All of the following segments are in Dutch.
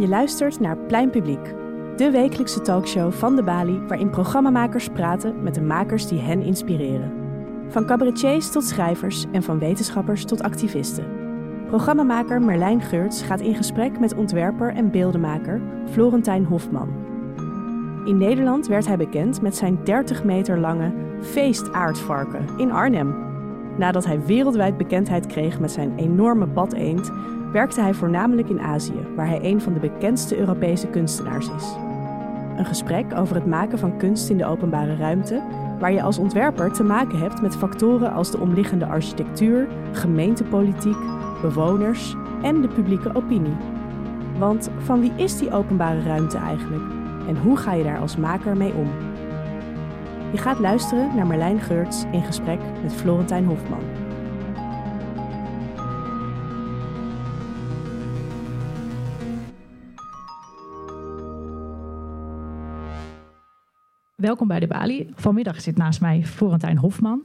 Je luistert naar Plein Publiek, de wekelijkse talkshow van de Bali waarin programmamakers praten met de makers die hen inspireren. Van cabaretiers tot schrijvers en van wetenschappers tot activisten. Programmamaker Merlijn Geurts gaat in gesprek met ontwerper en beeldenmaker Florentijn Hofman. In Nederland werd hij bekend met zijn 30 meter lange feestaardvarken in Arnhem. Nadat hij wereldwijd bekendheid kreeg met zijn enorme badeend, werkte hij voornamelijk in Azië, waar hij een van de bekendste Europese kunstenaars is. Een gesprek over het maken van kunst in de openbare ruimte, waar je als ontwerper te maken hebt met factoren als de omliggende architectuur, gemeentepolitiek, bewoners en de publieke opinie. Want van wie is die openbare ruimte eigenlijk en hoe ga je daar als maker mee om? Je gaat luisteren naar Marlijn Geurts in gesprek met Florentijn Hofman. Welkom bij de Bali. Vanmiddag zit naast mij Florentijn Hofman.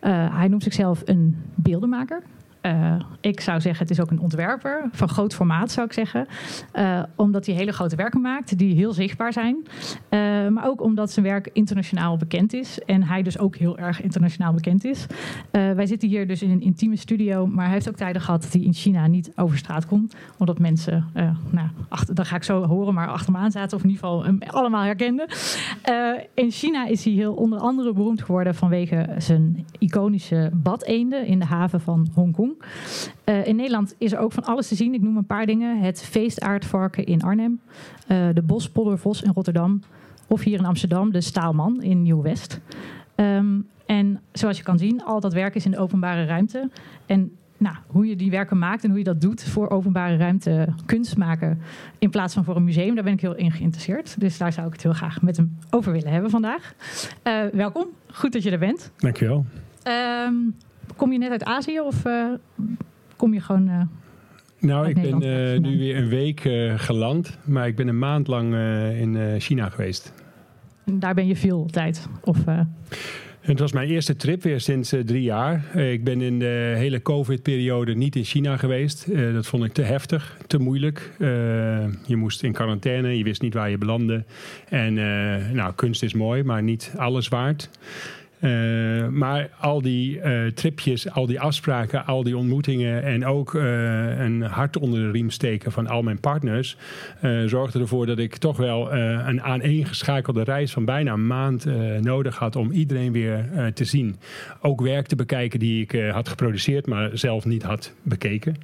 Uh, hij noemt zichzelf een beeldenmaker. Uh, ik zou zeggen, het is ook een ontwerper van groot formaat, zou ik zeggen. Uh, omdat hij hele grote werken maakt die heel zichtbaar zijn. Uh, maar ook omdat zijn werk internationaal bekend is. En hij dus ook heel erg internationaal bekend is. wij zitten hier dus in een intieme studio. Maar hij heeft ook tijden gehad dat hij in China niet over straat kon. Omdat mensen, nou, achter, dat ga ik zo horen, maar achter me aan zaten. Of in ieder geval hem allemaal herkenden. in China is hij heel onder andere beroemd geworden vanwege zijn iconische badeenden in de haven van Hongkong. Uh, in Nederland is er ook van alles te zien. Ik noem een paar dingen. Het feestaardvarken in Arnhem. Uh, de Bospoddervos in Rotterdam. Of hier in Amsterdam de Staalman in Nieuw-West. Um, en zoals je kan zien, al dat werk is in de openbare ruimte. En nou, hoe je die werken maakt en hoe je dat doet voor openbare ruimte kunst maken in plaats van voor een museum, daar ben ik heel in geïnteresseerd. Dus daar zou ik het heel graag met hem over willen hebben vandaag. Uh, welkom, goed dat je er bent. Dankjewel. Um, kom je net uit Azië of uh, kom je gewoon. Uh, nou, ik ben uh, nu weer een week geland, maar ik ben een maand lang in China geweest. En daar ben je veel tijd? Of, het was mijn eerste trip weer sinds drie jaar. ik ben in de hele COVID-periode niet in China geweest. dat vond ik te heftig, te moeilijk. je moest in quarantaine, je wist niet waar je belandde. En nou, kunst is mooi, maar niet alles waard. Uh, maar al die uh, tripjes, al die afspraken, al die ontmoetingen en ook uh, een hart onder de riem steken van al mijn partners zorgde ervoor dat ik toch wel een aaneengeschakelde reis van bijna een maand nodig had om iedereen weer te zien. Ook werk te bekijken die ik had geproduceerd, maar zelf niet had bekeken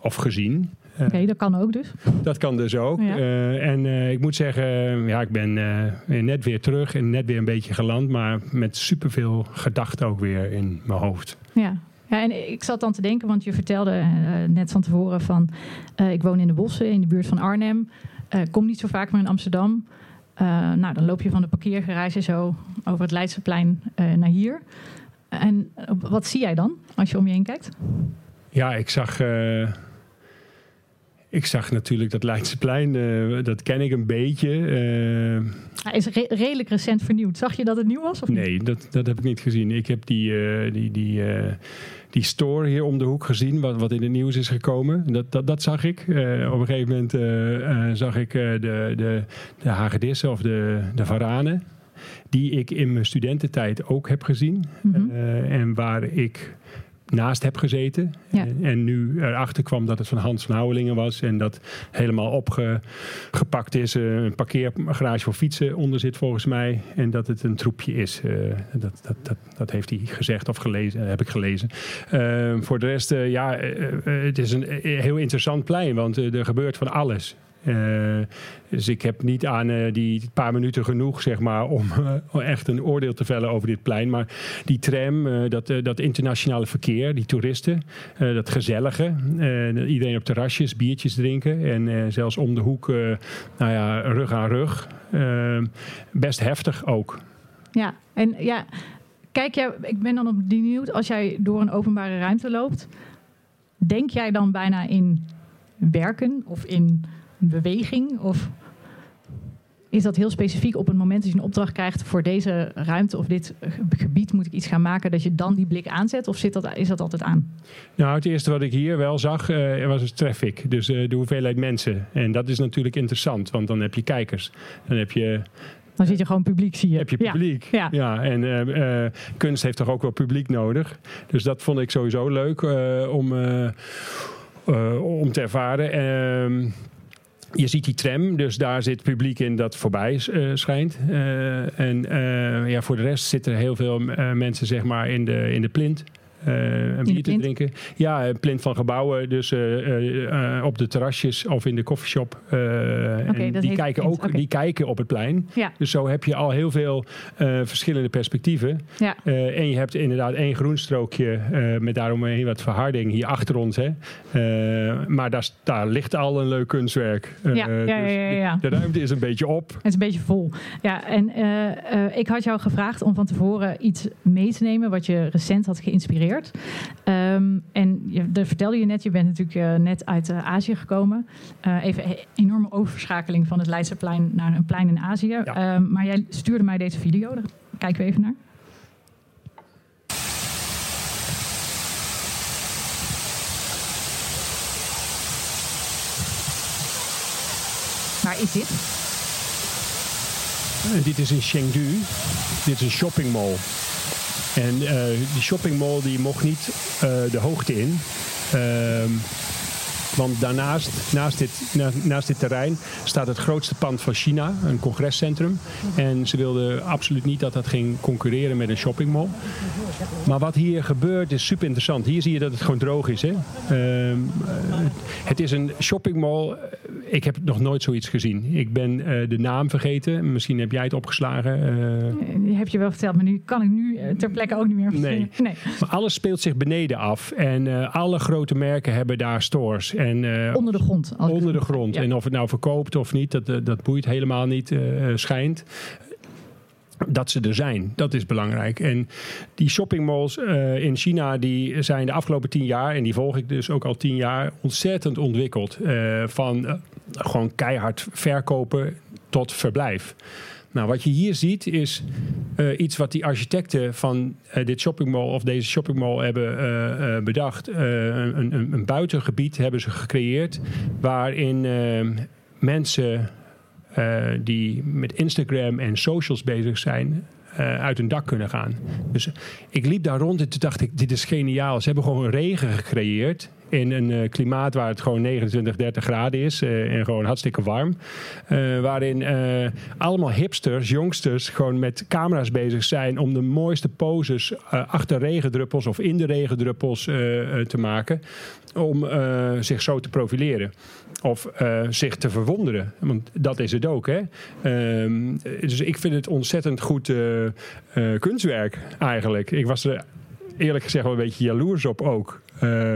of gezien. Oké, okay, dat kan ook dus. Dat kan dus ook. Ja. Uh, en uh, ik moet zeggen, ja, ik ben uh, net weer terug en net weer een beetje geland, maar met superveel gedachten ook weer in mijn hoofd. Ja. Ja, en ik zat dan te denken, want je vertelde net van tevoren van... ik woon in de bossen in de buurt van Arnhem. kom niet zo vaak meer in Amsterdam. nou, dan loop je van de parkeergarage zo over het Leidseplein naar hier. En wat zie jij dan als je om je heen kijkt? Ja, ik zag ik zag natuurlijk dat Leidseplein, uh, dat ken ik een beetje. Uh, Hij is redelijk recent vernieuwd. Zag je dat het nieuw was? Of nee, dat, dat heb ik niet gezien. Ik heb die, uh, die, die, die store hier om de hoek gezien, wat, wat in het nieuws is gekomen. Dat, dat, dat zag ik. op een gegeven moment zag ik de, de, de hagedissen of de, de varanen. Die ik in mijn studententijd ook heb gezien. Mm -hmm. en waar ik naast heb gezeten. En, nu erachter kwam dat het van Hans van Houwelingen was. En dat helemaal opgepakt is. Uh, een parkeergarage voor fietsen onder zit volgens mij. En dat het een troepje is. Uh, dat, dat, dat, dat heeft hij gezegd of gelezen, heb ik gelezen. Uh, voor de rest, ja, het is een heel interessant plein. Want er gebeurt van alles. Uh, dus ik heb niet aan uh, die paar minuten genoeg, zeg maar, om uh, echt een oordeel te vellen over dit plein. Maar die tram, dat, dat internationale verkeer, die toeristen, dat gezellige. iedereen op terrasjes, biertjes drinken. En zelfs om de hoek, nou ja, rug aan rug. best heftig ook. Ja, en ja, kijk jij, ik ben dan op benieuwd, als jij door een openbare ruimte loopt, denk jij dan bijna in werken of in beweging? Of... is dat heel specifiek op het moment dat je een opdracht krijgt voor deze ruimte of dit gebied moet ik iets gaan maken, dat je dan die blik aanzet? Of zit dat, is dat altijd aan? Nou, het eerste wat ik hier wel zag uh, was het traffic. Dus uh, de hoeveelheid mensen. En dat is natuurlijk interessant, want dan heb je kijkers. Dan heb je dan zit je gewoon publiek, zie je. Heb je publiek. Ja. ja. En uh, uh, kunst heeft toch ook wel publiek nodig. Dus dat vond ik sowieso leuk uh, om, om te ervaren. Je ziet die tram, dus daar zit publiek in dat voorbij schijnt. en ja, voor de rest zitten heel veel mensen zeg maar, in, de, in de plint. Uh, een bier te drinken. Ja, een plint van gebouwen. Dus uh, uh, op de terrasjes of in de koffieshop. Okay, die, kijken ook, okay. die kijken op het plein. Ja. Dus zo heb je al heel veel verschillende perspectieven. Ja. en je hebt inderdaad één groenstrookje met daaromheen wat verharding hier achter ons. Hè. maar daar, daar ligt al een leuk kunstwerk. Ja. Ja, dus ja, de, ruimte is een beetje op. Het is een beetje vol. Ja, en ik had jou gevraagd om van tevoren iets mee te nemen wat je recent had geïnspireerd Um, en je, dat vertelde je net, je bent natuurlijk uh, net uit uh, Azië gekomen. Uh, even een enorme overschakeling van het Leidseplein naar een plein in Azië. Ja. Um, maar jij stuurde mij deze video, daar kijken we even naar. Waar is dit? dit is in Chengdu. Dit is een shoppingmall. En uh, die shoppingmall die mocht niet uh, de hoogte in. Ehm, want daarnaast, naast dit, naast dit terrein, staat het grootste pand van China, een congrescentrum. En ze wilden absoluut niet dat dat ging concurreren met een shoppingmall. Maar wat hier gebeurt is super interessant. Hier zie je dat het gewoon droog is. Hè? Uh, het is een shoppingmall. Ik heb nog nooit zoiets gezien. Ik ben uh, de naam vergeten. Misschien heb jij het opgeslagen. Uh... Die heb je wel verteld, maar nu kan ik nu ter plekke ook niet meer nee. nee. Maar alles speelt zich beneden af. En alle grote merken hebben daar stores. En, onder de grond. Onder de grond. En of het nou verkoopt of niet, dat, dat boeit helemaal niet, schijnt dat ze er zijn. Dat is belangrijk. En die shoppingmalls uh, in China die zijn de afgelopen tien jaar, en die volg ik dus ook al tien jaar, ontzettend ontwikkeld. Uh, van uh, gewoon keihard verkopen tot verblijf. Nou, wat je hier ziet is iets wat die architecten van dit shoppingmall of deze shoppingmall hebben bedacht. Een, een, een, buitengebied hebben ze gecreëerd waarin mensen die met Instagram en socials bezig zijn, uit hun dak kunnen gaan. Dus ik liep daar rond en toen dacht ik, dit is geniaal. Ze hebben gewoon regen gecreëerd in een uh, klimaat waar het gewoon 29, 30 graden is uh, en gewoon hartstikke warm. Uh, waarin allemaal hipsters, jongsters, gewoon met camera's bezig zijn om de mooiste poses achter regendruppels of in de regendruppels te maken. Om zich zo te profileren. Of zich te verwonderen. Want dat is het ook. Hè? Ehm, dus ik vind het ontzettend goed kunstwerk eigenlijk. Ik was er eerlijk gezegd wel een beetje jaloers op ook. Uh,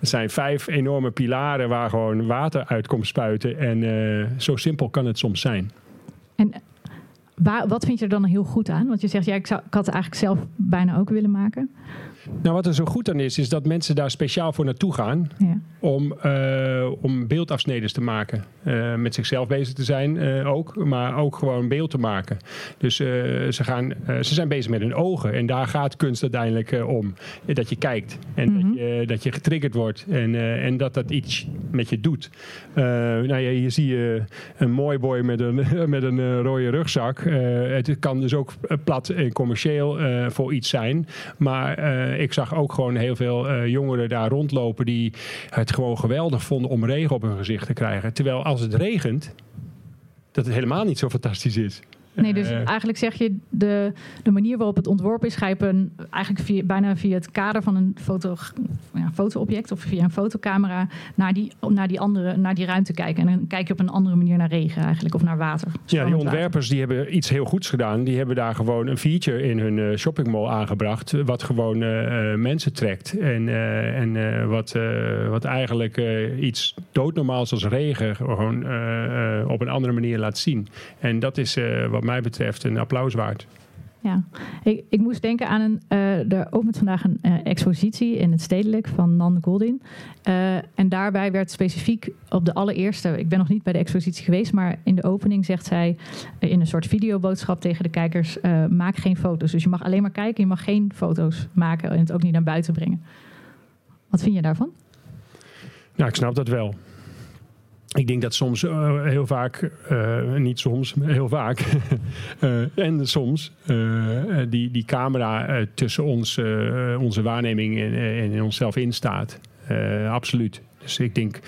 er zijn vijf enorme pilaren waar gewoon water uit komt spuiten. En uh, zo simpel kan het soms zijn. En waar, wat vind je er dan heel goed aan? Want je zegt, ja, ik, ik had het eigenlijk zelf bijna ook willen maken. Nou, wat er zo goed aan is, is dat mensen daar speciaal voor naartoe gaan ja. om, uh, om beeldafsneders te maken. Uh, met zichzelf bezig te zijn uh, ook, maar ook gewoon beeld te maken. Dus ze, gaan, ze zijn bezig met hun ogen en daar gaat kunst uiteindelijk om. Dat je kijkt en mm -hmm. dat, je, dat je getriggerd wordt en, en dat dat iets met je doet. nou ja, hier zie je een mooi boy met een, met een rode rugzak. het kan dus ook plat en commercieel voor iets zijn, maar ik zag ook gewoon heel veel uh, jongeren daar rondlopen die het gewoon geweldig vonden om regen op hun gezicht te krijgen. Terwijl als het regent, dat het helemaal niet zo fantastisch is. Nee, dus eigenlijk zeg je de, de manier waarop het ontworpen is, je eigenlijk via, bijna via het kader van een foto, ja, fotoobject of via een fotocamera naar die, naar, die andere, naar die ruimte kijken. En dan kijk je op een andere manier naar regen eigenlijk of naar water. Ja, die ontwerpers die hebben iets heel goeds gedaan. Die hebben daar gewoon een feature in hun uh, shoppingmall aangebracht, wat gewoon uh, mensen trekt. En, en wat, wat eigenlijk iets doodnormaals als regen gewoon op een andere manier laat zien. En dat is wat mij betreft een applaus waard. Ja, ik, ik moest denken aan een. Uh, er opent vandaag een uh, expositie in het stedelijk van Nan Goldin. Uh, en daarbij werd specifiek op de allereerste. Ik ben nog niet bij de expositie geweest, maar in de opening zegt zij in een soort videoboodschap tegen de kijkers: maak geen foto's. Dus je mag alleen maar kijken, je mag geen foto's maken en het ook niet naar buiten brengen. Wat vind je daarvan? Nou, ik snap dat wel. Ik denk dat soms uh, heel vaak, uh, niet soms, heel vaak, uh, en soms, die, die camera tussen ons, onze waarneming en, en in onszelf instaat. absoluut. Dus ik denk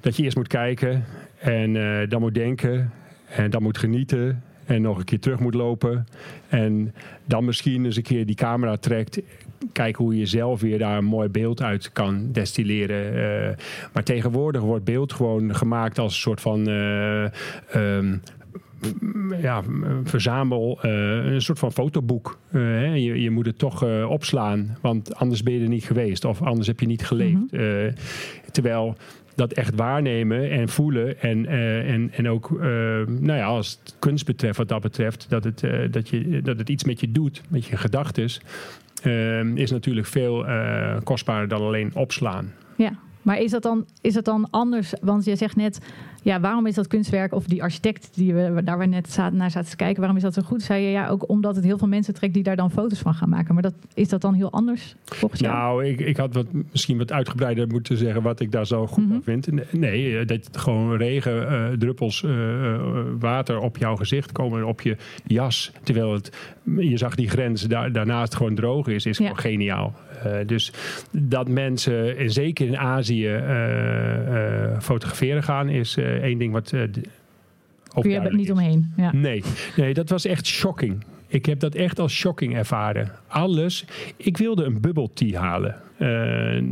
dat je eerst moet kijken en dan moet denken en dan moet genieten en nog een keer terug moet lopen. En dan misschien eens een keer die camera trekt. Kijken hoe je zelf weer daar een mooi beeld uit kan destilleren. Uh, maar tegenwoordig wordt beeld gewoon gemaakt als een soort van. Uh, um, ja, verzamel uh, een soort van fotoboek. Uh, je, je, moet het toch uh, opslaan, want anders ben je er niet geweest of anders heb je niet geleefd. Mm -hmm. terwijl dat echt waarnemen en voelen. En, en, en ook, nou ja, als het kunst betreft, wat dat betreft, dat het, dat je, dat het iets met je doet, met je gedachten, is natuurlijk veel kostbaarder dan alleen opslaan. Ja, maar is dat dan, is dat dan anders? Want je zegt net, ja, waarom is dat kunstwerk of die architect die we daar we net naar zaten te kijken, waarom is dat zo goed? Zei je ja, ook omdat het heel veel mensen trekt die daar dan foto's van gaan maken. Maar dat, is dat dan heel anders volgens jou? Nou, ik, ik had wat, misschien wat uitgebreider moeten zeggen wat ik daar zo goed mm -hmm. vind. Nee, dat gewoon regendruppels uh, uh, water op jouw gezicht komen, op je jas. Terwijl het, je zag die grens daar, daarnaast gewoon droog is, is ja. gewoon geniaal. Uh, dus dat mensen, en zeker in Azië, uh, fotograferen gaan, is één ding wat. Kun je er niet omheen? Ja. Nee, nee, dat was echt shocking. Ik heb dat echt als shocking ervaren. Alles. Ik wilde een bubble tea halen. Uh,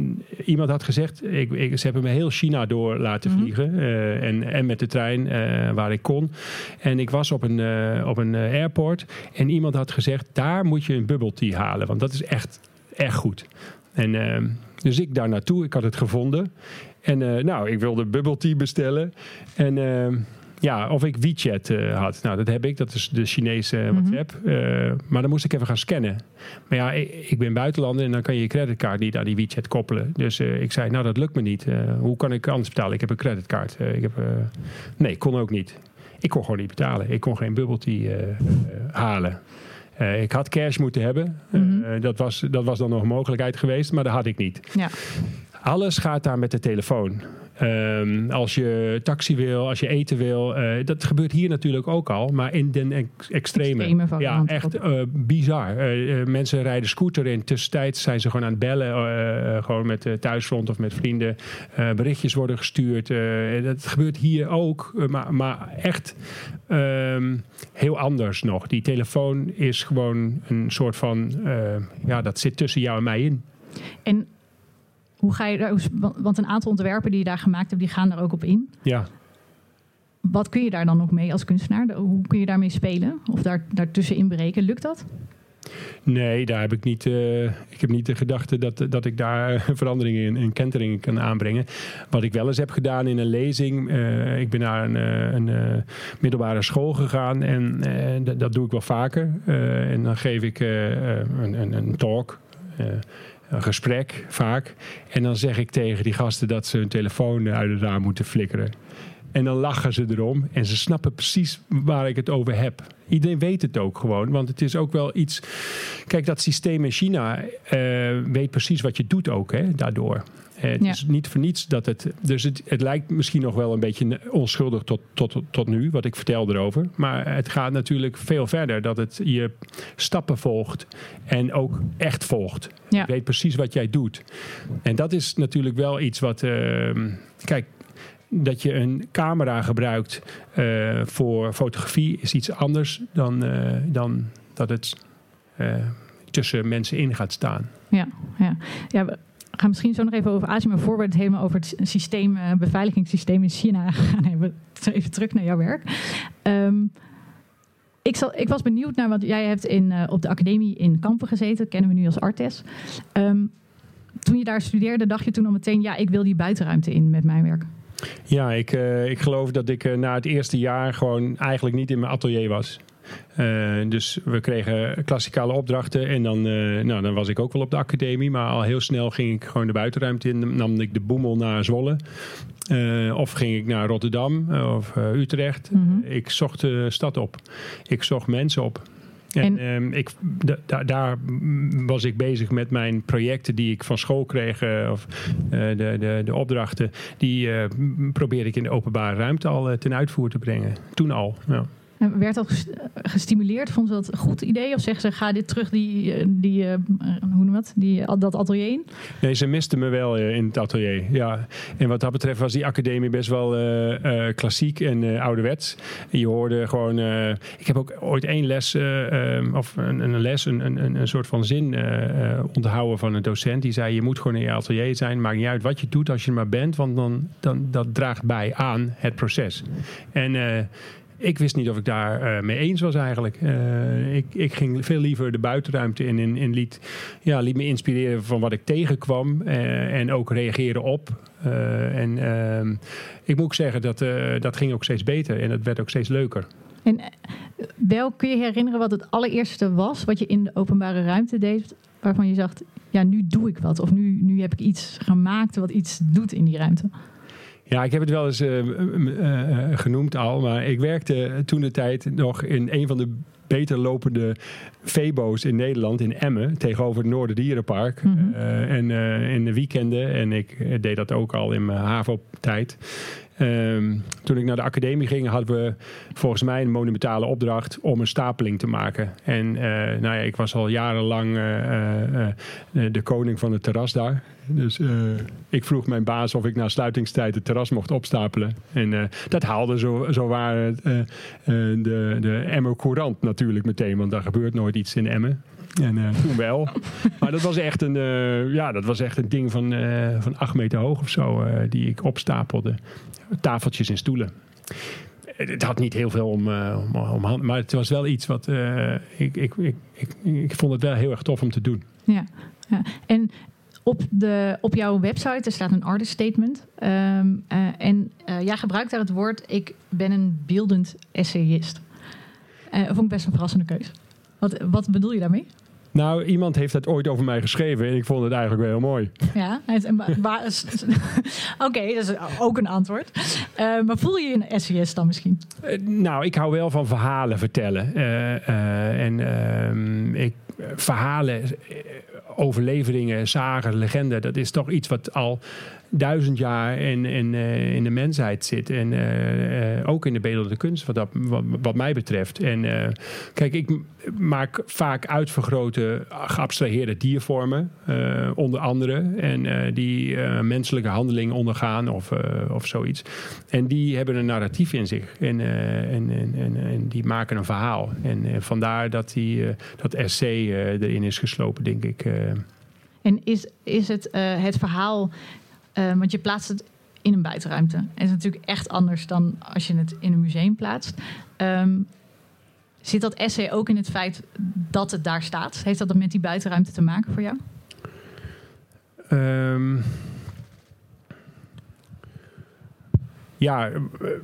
iemand had gezegd, ik, ik, ze hebben me heel China door laten -hmm. vliegen. Uh, en, en met de trein uh, waar ik kon. En ik was op een, op een airport. En iemand had gezegd, daar moet je een bubble tea halen. Want dat is echt, echt goed. En dus ik daar naartoe. Ik had het gevonden. En nou, ik wilde bubble tea bestellen. En ja, of ik WeChat uh, had. Nou, dat heb ik. Dat is de Chinese mm -hmm. WhatsApp. Maar dan moest ik even gaan scannen. Maar ja, ik, ik, ben buitenlander en dan kan je je creditcard niet aan die WeChat koppelen. Dus ik zei, nou, dat lukt me niet. hoe kan ik anders betalen? Ik heb een creditcard. ik heb, nee, kon ook niet. Ik kon gewoon niet betalen. Ik kon geen bubble tea halen. Ik had cash moeten hebben. Mm -hmm. dat, was, dat was dan nog een mogelijkheid geweest, maar dat had ik niet. Ja. Alles gaat daar met de telefoon. Um, als je taxi wil, als je eten wil. Uh, dat gebeurt hier natuurlijk ook al, maar in den ex extreme. extreme ja, echt uh, bizar. Uh, mensen rijden scooter in. Tussentijds zijn ze gewoon aan het bellen. gewoon met thuisfront of met vrienden. berichtjes worden gestuurd. dat gebeurt hier ook, maar, maar echt um, heel anders nog. Die telefoon is gewoon een soort van. ja, dat zit tussen jou en mij in. En hoe ga je daar, want een aantal ontwerpen die je daar gemaakt hebt, die gaan daar ook op in. Ja. Wat kun je daar dan nog mee als kunstenaar? Hoe kun je daarmee spelen? Of daar, daartussen inbreken? Lukt dat? Nee, daar heb ik niet. Uh, ik heb niet de gedachte dat, dat ik daar veranderingen in, in kenteringen kan aanbrengen. Wat ik wel eens heb gedaan in een lezing. Uh, ik ben naar een, een, een middelbare school gegaan en dat, dat doe ik wel vaker. en dan geef ik een, een, een talk een gesprek vaak. En dan zeg ik tegen die gasten dat ze hun telefoon uit het raam moeten flikkeren. En dan lachen ze erom en ze snappen precies waar ik het over heb. Iedereen weet het ook gewoon, want het is ook wel iets. Kijk, dat systeem in China uh, weet precies wat je doet ook, hè, daardoor. Het ja. is niet voor niets dat het. Dus het, het lijkt misschien nog wel een beetje onschuldig tot, tot, tot nu, wat ik vertel erover. Maar het gaat natuurlijk veel verder. Dat het je stappen volgt en ook echt volgt. Ja. Je weet precies wat jij doet. En dat is natuurlijk wel iets wat. Uh, kijk, dat je een camera gebruikt uh, voor fotografie is iets anders dan, uh, dan dat het uh, tussen mensen in gaat staan. Ja, ja. ja gaan misschien zo nog even over Azië, maar voor we het helemaal over het systeem, beveiligingssysteem in China gaan. Even terug naar jouw werk. Um, ik, zal, ik, was benieuwd naar wat jij hebt in, op de academie in Kampen gezeten. Kennen we nu als Artes. Um, toen je daar studeerde, dacht je toen al meteen, ja, ik wil die buitenruimte in met mijn werk. Ja, ik, uh, ik geloof dat ik na het eerste jaar gewoon eigenlijk niet in mijn atelier was. dus we kregen klassikale opdrachten. En dan, nou, dan was ik ook wel op de academie. Maar al heel snel ging ik gewoon de buitenruimte in. Nam ik de boemel naar Zwolle. of ging ik naar Rotterdam of Utrecht. Mhm. Ik zocht de stad op. Ik zocht mensen op. En, ehm, ik, daar was ik bezig met mijn projecten die ik van school kreeg, uh, of uh, de, de, de opdrachten, die uh, probeerde ik in de openbare ruimte al ten uitvoer te brengen. Toen al. Ja. Werd dat gestimuleerd? Vond ze dat een goed idee? Of zeggen ze, ga dit terug, die, eh, die, uh, hoe noem dat, die, dat atelier in? Nee, ze misten me wel in het atelier, ja. En wat dat betreft was die academie best wel klassiek en uh, ouderwets. Je hoorde gewoon... ik heb ook ooit één les, of een, een, les, een, een, een soort van zin onthouden van een docent. Die zei, je moet gewoon in je atelier zijn. Maakt niet uit wat je doet als je er maar bent. Want dan, dan, dat draagt bij aan het proces. En ik wist niet of ik daar uh, mee eens was eigenlijk. Uh, ik, ik, ging veel liever de buitenruimte in en, liet, ja, liet me inspireren van wat ik tegenkwam uh, en ook reageren op. en ehm, ik moet ook zeggen dat dat ging ook steeds beter en het werd ook steeds leuker. En wel kun je herinneren wat het allereerste was wat je in de openbare ruimte deed, waarvan je zegt, ja, nu doe ik wat of nu, nu heb ik iets gemaakt wat iets doet in die ruimte? Ja, ik heb het wel eens uh, uh, genoemd al. Maar ik werkte toen de tijd nog in een van de beter lopende Febo's in Nederland, in Emmen, tegenover het Noorderdierenpark. Mm en in de weekenden, en ik deed dat ook al in mijn HAVO-tijd. Um, toen ik naar de academie ging, hadden we volgens mij een monumentale opdracht om een stapeling te maken. En uh, nou ja, ik was al jarenlang uh, uh, de koning van het terras daar. Dus ik vroeg mijn baas of ik na sluitingstijd het terras mocht opstapelen. En dat haalde zo, zo waar de, de Emmer Courant natuurlijk meteen, want daar gebeurt nooit iets in Emmen. En uh, toen wel. maar dat was echt een, uh, ja, dat was echt een ding van, uh, van acht meter hoog of zo, die ik opstapelde tafeltjes en stoelen. Het had niet heel veel om, om, om maar het was wel iets wat ik, ik, ik, ik, ik vond het wel heel erg tof om te doen. Ja, ja. en op, de, op jouw website er staat een artist statement. Um, uh, en jij gebruikt daar het woord: ik ben een beeldend essayist. dat vond ik best een verrassende keuze. Wat, wat bedoel je daarmee? Nou, iemand heeft dat ooit over mij geschreven en ik vond het eigenlijk wel heel mooi. Ja, oké, dat is ook een antwoord. Uh, maar voel je je een SES dan misschien? Uh, nou, ik hou wel van verhalen vertellen. Uh, en ehm, ik, verhalen, overleveringen, zagen, legenden, dat is toch iets wat al duizend jaar in, in, uh, in de mensheid zit. En uh, uh, ook in de beeldende kunst, wat, dat, wat, mij betreft. En kijk, ik maak vaak uitvergrote, geabstraheerde diervormen, onder andere. En die menselijke handelingen ondergaan of, of zoiets. En die hebben een narratief in zich. En, en, en, en, en, die maken een verhaal. En vandaar dat die, dat essay erin is geslopen, denk ik. En is, is het het verhaal Ehm, want je plaatst het in een buitenruimte. En het is natuurlijk echt anders dan als je het in een museum plaatst. Um, zit dat essay ook in het feit dat het daar staat? Heeft dat met die buitenruimte te maken voor jou? Um, ja,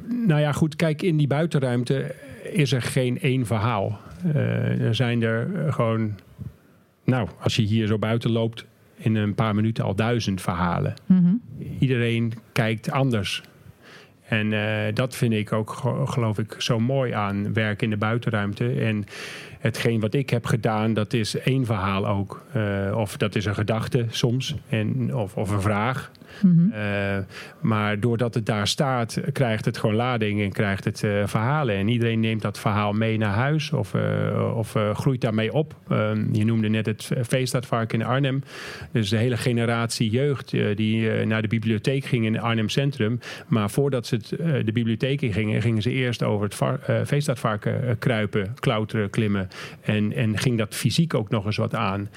nou ja, goed. Kijk, in die buitenruimte is er geen één verhaal. Uh, er zijn er gewoon. Nou, als je hier zo buiten loopt, in een paar minuten al duizend verhalen. Mhm. Iedereen kijkt anders. En uh, dat vind ik ook, geloof ik, zo mooi aan werk in de buitenruimte. En hetgeen wat ik heb gedaan, dat is één verhaal ook. Uh, of dat is een gedachte soms, en, of, of een vraag. Mhm. Eh, maar doordat het daar staat, krijgt het gewoon lading en krijgt het uh, verhalen. En iedereen neemt dat verhaal mee naar huis of, uh, of groeit daarmee op. Ehm, je noemde net het Feestadvark in Arnhem. Dus de hele generatie jeugd die naar de bibliotheek ging in Arnhem Centrum. Maar voordat ze het, de bibliotheek in gingen, gingen ze eerst over het Feestadvark kruipen, klauteren, klimmen. En, en ging dat fysiek ook nog eens wat aan.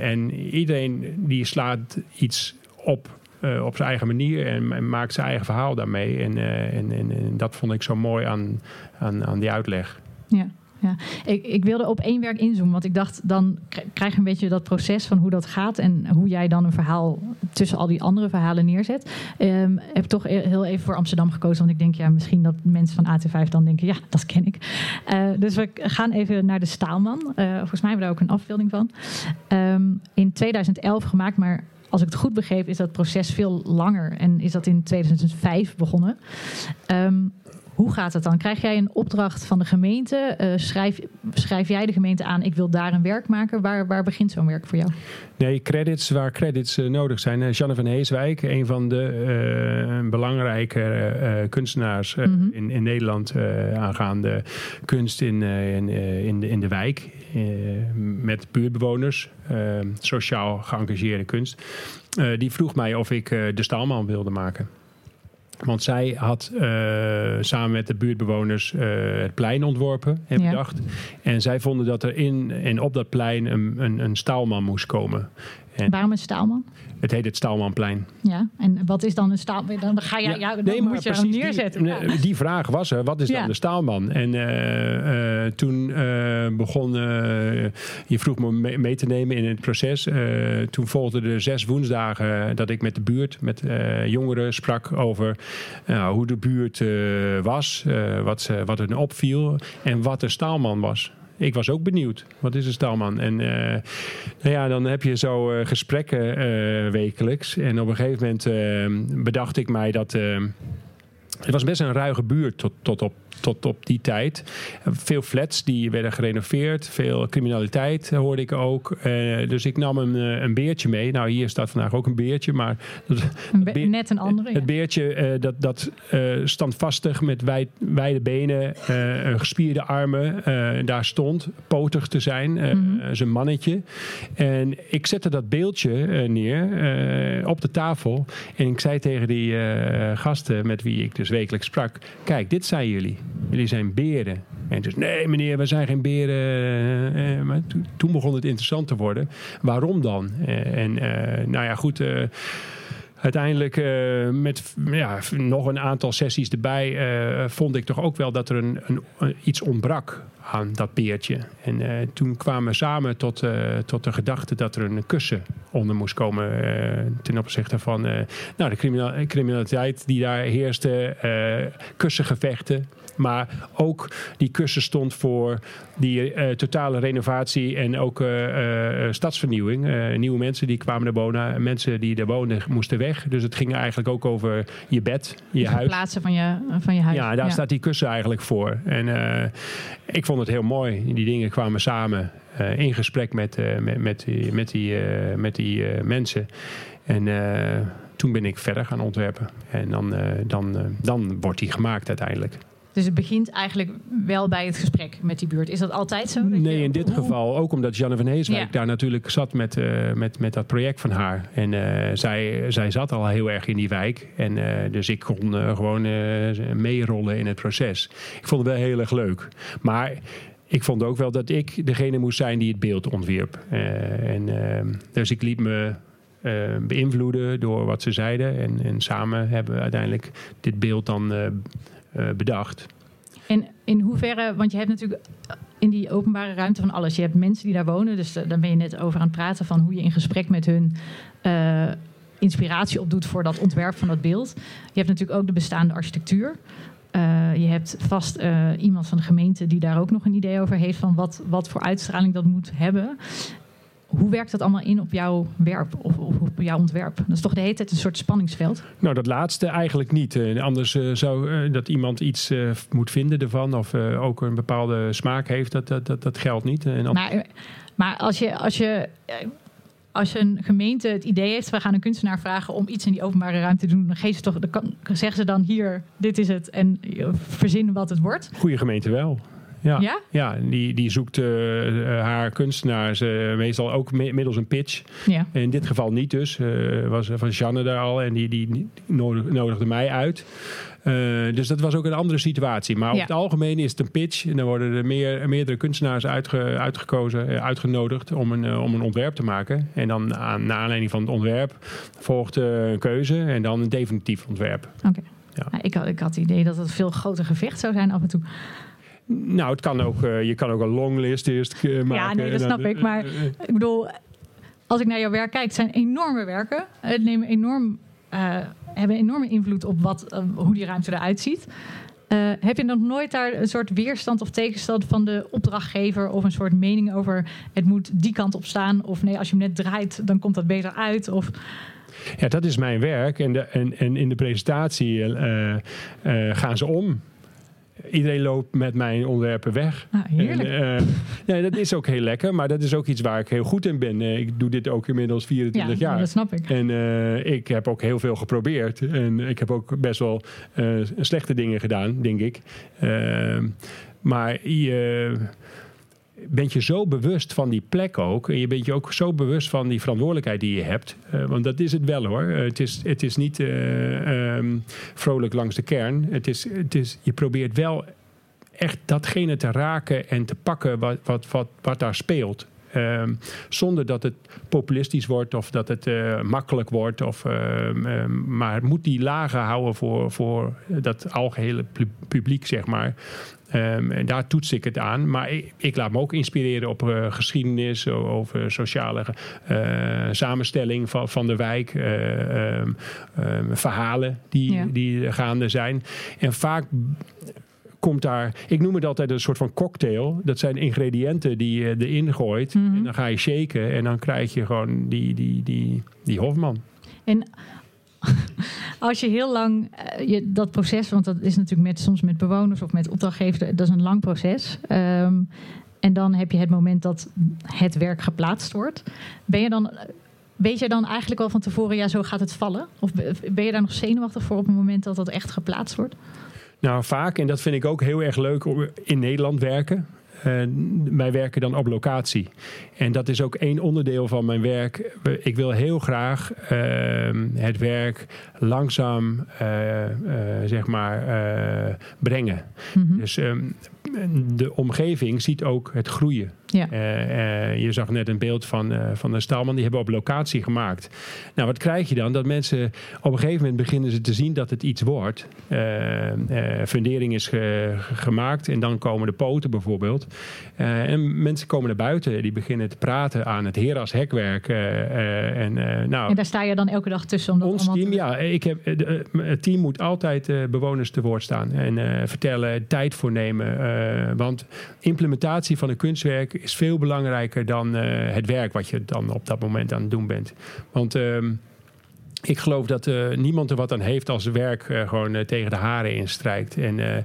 en iedereen die slaat iets op uh, op zijn eigen manier en, maakt zijn eigen verhaal daarmee. En, uh, en, en, en, dat vond ik zo mooi aan, aan, aan die uitleg. Ja. Ja, ik, ik wilde op één werk inzoomen, want ik dacht dan krijg je een beetje dat proces van hoe dat gaat en hoe jij dan een verhaal tussen al die andere verhalen neerzet. Um, heb toch heel even voor Amsterdam gekozen, want ik denk ja, misschien dat mensen van AT5 dan denken ja, dat ken ik. Uh, dus we gaan even naar de Staalman. Volgens mij hebben we daar ook een afbeelding van. Um, in 2011 gemaakt, maar als ik het goed begreep, is dat proces veel langer en is dat in 2005 begonnen. Um, hoe gaat het dan? Krijg jij een opdracht van de gemeente? Uh, schrijf, schrijf jij de gemeente aan, ik wil daar een werk maken? Waar, waar begint zo'n werk voor jou? Nee, credits waar credits uh, nodig zijn. Uh, Janne van Heeswijk, een van de belangrijke kunstenaars mm-hmm. in, in Nederland aangaande kunst in, in, in, de, in de wijk. Met buurtbewoners, sociaal geëngageerde kunst. die vroeg mij of ik de Staalman wilde maken. Want zij had uh, samen met de buurtbewoners uh, het plein ontworpen en bedacht. En zij vonden dat er in en op dat plein een, een, een staalman moest komen. En Waarom een staalman? Het heet het Staalmanplein. Ja, en wat is dan een staalman? Dan ga je, ja, dan nee, moet je hem neerzetten. Die, die, vraag was er, wat is dan de staalman? En uh, uh, toen uh, begon, je vroeg me mee, te nemen in het proces. toen volgden er zes woensdagen dat ik met de buurt, met jongeren sprak over hoe de buurt was, wat, ze, wat er opviel en wat de staalman was ik was ook benieuwd. Wat is een staalman? En uh, nou ja, dan heb je zo uh, gesprekken uh, wekelijks. En op een gegeven moment bedacht ik mij dat. het was best een ruige buurt tot, tot op tot op die tijd. Veel flats die werden gerenoveerd. Veel criminaliteit hoorde ik ook. Uh, dus ik nam een, eh, een beertje mee. Nou, hier staat vandaag ook een beertje. Maar een net een andere. Het beertje uh, dat, dat standvastig met wijd, wijde benen, gespierde armen daar stond. Potig te zijn. Mm Zijn mannetje. En ik zette dat beeldje neer op de tafel. En ik zei tegen die gasten met wie ik dus wekelijks sprak. Kijk, dit zijn jullie. Jullie zijn beren. En dus, nee meneer, we zijn geen beren. Eh, eh, maar toen begon het interessant te worden. Waarom dan? Eh, en nou ja, goed uiteindelijk met ja, nog een aantal sessies erbij vond ik toch ook wel dat er een, een iets ontbrak aan dat beertje. En toen kwamen we samen tot, tot de gedachte dat er een kussen onder moest komen ten opzichte van nou, de criminaliteit die daar heerste, kussengevechten. Maar ook die kussen stond voor die uh, totale renovatie en ook uh, uh, stadsvernieuwing. nieuwe mensen die kwamen naar wonen. Mensen die er woonden moesten weg. Dus het ging eigenlijk ook over je bed, je huis. plaatsen van je, van je huis. Ja, daar staat die kussen eigenlijk voor. En ik vond het heel mooi. Die dingen kwamen samen in gesprek met, met, met, die, met die, met die mensen. En toen ben ik verder gaan ontwerpen. En dan, dan, dan wordt die gemaakt uiteindelijk. Dus het begint eigenlijk wel bij het gesprek met die buurt. Is dat altijd zo? Nee, in dit geval ook omdat Janne van Heeswijk daar natuurlijk zat met, uh, met, met dat project van haar. En uh, zij, zij zat al heel erg in die wijk. En uh, dus ik kon gewoon meerollen in het proces. Ik vond het wel heel erg leuk. Maar ik vond ook wel dat ik degene moest zijn die het beeld ontwierp. en, dus ik liet me beïnvloeden door wat ze zeiden. En, en samen hebben we uiteindelijk dit beeld dan eh, bedacht. En in hoeverre, want je hebt natuurlijk in die openbare ruimte van alles. Je hebt mensen die daar wonen, dus uh, daar ben je net over aan het praten van hoe je in gesprek met hun uh, inspiratie opdoet voor dat ontwerp van dat beeld. Je hebt natuurlijk ook de bestaande architectuur. je hebt vast iemand van de gemeente die daar ook nog een idee over heeft van wat, wat voor uitstraling dat moet hebben. Hoe werkt dat allemaal in op jouw werk of, op jouw ontwerp? Dat is toch de hele tijd een soort spanningsveld? Nou, dat laatste eigenlijk niet. Uh, anders uh, zou uh, dat iemand iets moet vinden ervan of ook een bepaalde smaak heeft, dat, dat, dat, dat geldt niet. En maar, maar als je, als je als een gemeente het idee heeft, we gaan een kunstenaar vragen om iets in die openbare ruimte te doen, dan, geven ze toch, dan zeggen ze dan hier, dit is het en verzinnen wat het wordt. Goede gemeente wel. Ja, ja? ja die, die zoekt uh, haar kunstenaars uh, meestal ook middels een pitch. Ja. In dit geval niet dus. was van Janne daar al en die, die nodigde mij uit. dus dat was ook een andere situatie. Maar ja. op het algemeen is het een pitch. En dan worden er meer, meerdere kunstenaars uitge, uitgekozen, uitgenodigd om een, om een ontwerp te maken. En dan aan, naar aanleiding van het ontwerp volgt een keuze en dan een definitief ontwerp. Oké. Ja. ik, had, ik had het idee dat het een veel groter gevecht zou zijn af en toe. Nou, het kan ook, je kan ook een longlist eerst maken. Ja, nee, dat snap ik. Maar ik bedoel, als ik naar jouw werk kijk, het zijn enorme werken. Het nemen enorm, hebben enorme invloed op wat, hoe die ruimte eruit ziet. Uh, heb je nog nooit daar een soort weerstand of tegenstand van de opdrachtgever of een soort mening over het moet die kant op staan of nee, als je hem net draait, dan komt dat beter uit? Of... Ja, dat is mijn werk en, de, en, en in de presentatie uh, uh, gaan ze om iedereen loopt met mijn onderwerpen weg. Ah, heerlijk. En, uh, dat is ook heel lekker, maar dat is ook iets waar ik heel goed in ben. Uh, ik doe dit ook inmiddels 24 ja, jaar. dat snap ik. En uh, ik heb ook heel veel geprobeerd. En ik heb ook best wel slechte dingen gedaan, denk ik. Ehm, maar je bent je zo bewust van die plek ook. En je bent je ook zo bewust van die verantwoordelijkheid die je hebt. Uh, want dat is het wel hoor. Het, is, het is niet uh, um, vrolijk langs de kern. Het is, het is, je probeert wel echt datgene te raken en te pakken wat, wat, wat, wat daar speelt. Um, zonder dat het populistisch wordt of dat het uh, makkelijk wordt. Of, um, um, maar het moet die lagen houden voor, voor dat algehele publiek, zeg maar. en daar toets ik het aan. Maar ik, ik laat me ook inspireren op uh, geschiedenis, over sociale uh, samenstelling van, van de wijk. verhalen die, ja. die gaande zijn. En vaak komt daar, ik noem het altijd een soort van cocktail. Dat zijn ingrediënten die je erin gooit. Mm -hmm. En dan ga je shaken en dan krijg je gewoon die, die, die, die Hofman. En als je heel lang uh, je, dat proces, want dat is natuurlijk met, soms met bewoners of met opdrachtgevers, dat is een lang proces. Um, en dan heb je het moment dat het werk geplaatst wordt. Ben je dan. Weet je dan eigenlijk al van tevoren, ja, zo gaat het vallen? Of ben je daar nog zenuwachtig voor op het moment dat dat echt geplaatst wordt? Nou, vaak, en dat vind ik ook heel erg leuk, in Nederland werken. Uh, wij werken dan op locatie. En dat is ook één onderdeel van mijn werk. Ik wil heel graag uh, het werk langzaam, uh, zeg maar, brengen. Mm -hmm. Dus um, de omgeving ziet ook het groeien. Ja. Uh, uh, je zag net een beeld van, uh, van de staalman, die hebben op locatie gemaakt. Nou, wat krijg je dan? Dat mensen op een gegeven moment beginnen ze te zien dat het iets wordt. fundering is ge, gemaakt en dan komen de poten bijvoorbeeld. en mensen komen naar buiten, die beginnen te praten aan het Heras hekwerk. en, nou, en daar sta je dan elke dag tussen? Om dat ons team, te... ja. Ik heb, het team moet altijd bewoners te woord staan en vertellen, tijd voor nemen. Uh, want implementatie van een kunstwerk is veel belangrijker dan uh, het werk wat je dan op dat moment aan het doen bent. Want uh, ik geloof dat uh, niemand er wat aan heeft als werk gewoon tegen de haren instrijkt. En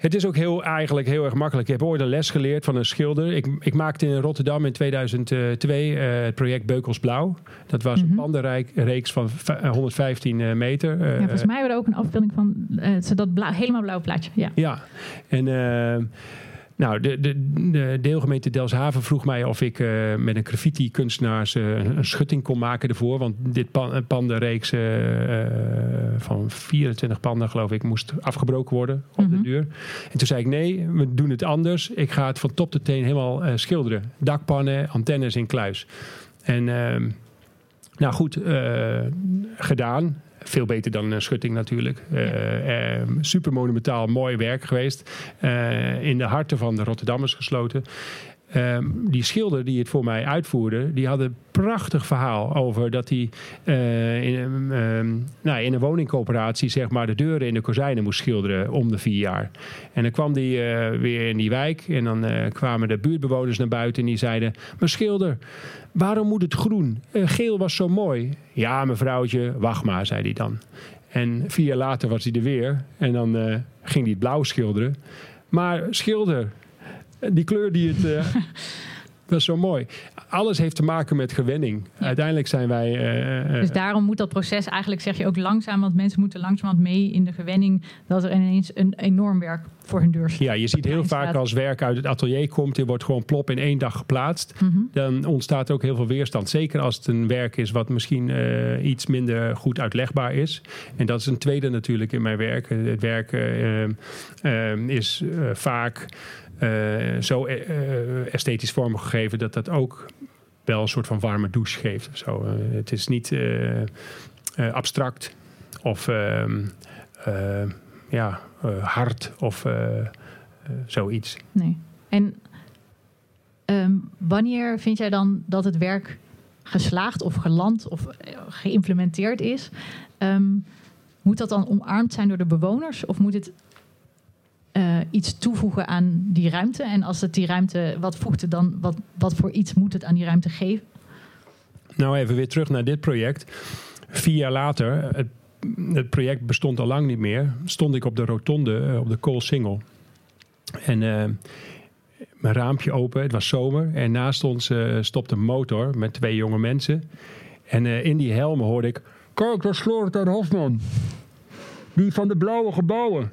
het is ook heel, eigenlijk heel erg makkelijk. Ik heb ooit een les geleerd van een schilder. Ik, ik maakte in Rotterdam in 2002 uh, het project Beukels Blauw. Dat was mm -hmm. een pandenreeks van 115 meter. Uh, ja, volgens mij hebben we er ook een afbeelding van. Uh, dat blauw, helemaal blauw plaatje. Ja, ja. en... Nou, de, de, de, deelgemeente Delfshaven vroeg mij of ik uh, met een graffiti-kunstenaars uh, een schutting kon maken ervoor. Want dit pan, pandenreeks uh, van 24 panden, geloof ik, moest afgebroken worden op mm -hmm. de deur. En toen zei ik: nee, we doen het anders. Ik ga het van top tot teen helemaal schilderen. Dakpannen, antennes in kluis. En ehm, nou goed, gedaan. Veel beter dan een schutting natuurlijk. Uh, uh, super monumentaal, mooi werk geweest. In de harten van de Rotterdammers gesloten. Um, die schilder die het voor mij uitvoerde, die had een prachtig verhaal over dat hij uh, in, um, nou, in een woningcoöperatie zeg maar de deuren in de kozijnen moest schilderen om de vier jaar. En dan kwam hij uh, weer in die wijk en dan uh, kwamen de buurtbewoners naar buiten en die zeiden: Maar schilder, waarom moet het groen? geel was zo mooi. Ja, mevrouwtje, wacht maar, zei hij dan. En vier jaar later was hij er weer en dan ging hij het blauw schilderen. Maar schilder, die kleur die het. Uh, dat is zo mooi. Alles heeft te maken met gewenning. Ja. Uiteindelijk zijn wij. Uh, dus daarom moet dat proces eigenlijk, zeg je ook langzaam, want mensen moeten langzamerhand mee in de gewenning. Dat er ineens een enorm werk voor hun deur staat. Ja, je ziet heel vaak als werk uit het atelier komt, die wordt gewoon plop in één dag geplaatst. Mm -hmm. Dan ontstaat ook heel veel weerstand. Zeker als het een werk is wat misschien uh, iets minder goed uitlegbaar is. En dat is een tweede natuurlijk in mijn werk. Het werk is vaak. Uh, zo uh, esthetisch vormgegeven dat dat ook wel een soort van warme douche geeft. Het is niet abstract of ehm, ja, hard of zoiets. Nee. En ehm, wanneer vind jij dan dat het werk geslaagd of geland of geïmplementeerd is? Ehm, moet dat dan omarmd zijn door de bewoners of moet het uh, iets toevoegen aan die ruimte? En als het die ruimte, wat voegt dan, wat, wat voor iets moet het aan die ruimte geven? Nou, even weer terug naar dit project. Vier jaar later, het, project bestond al lang niet meer, stond ik op de rotonde uh, op de Koolsingel. En uh, mijn raampje open, het was zomer. En naast ons stopte een motor met twee jonge mensen. En in die helmen hoorde ik... Kijk, dat is Florian Hofman. Die van de blauwe gebouwen.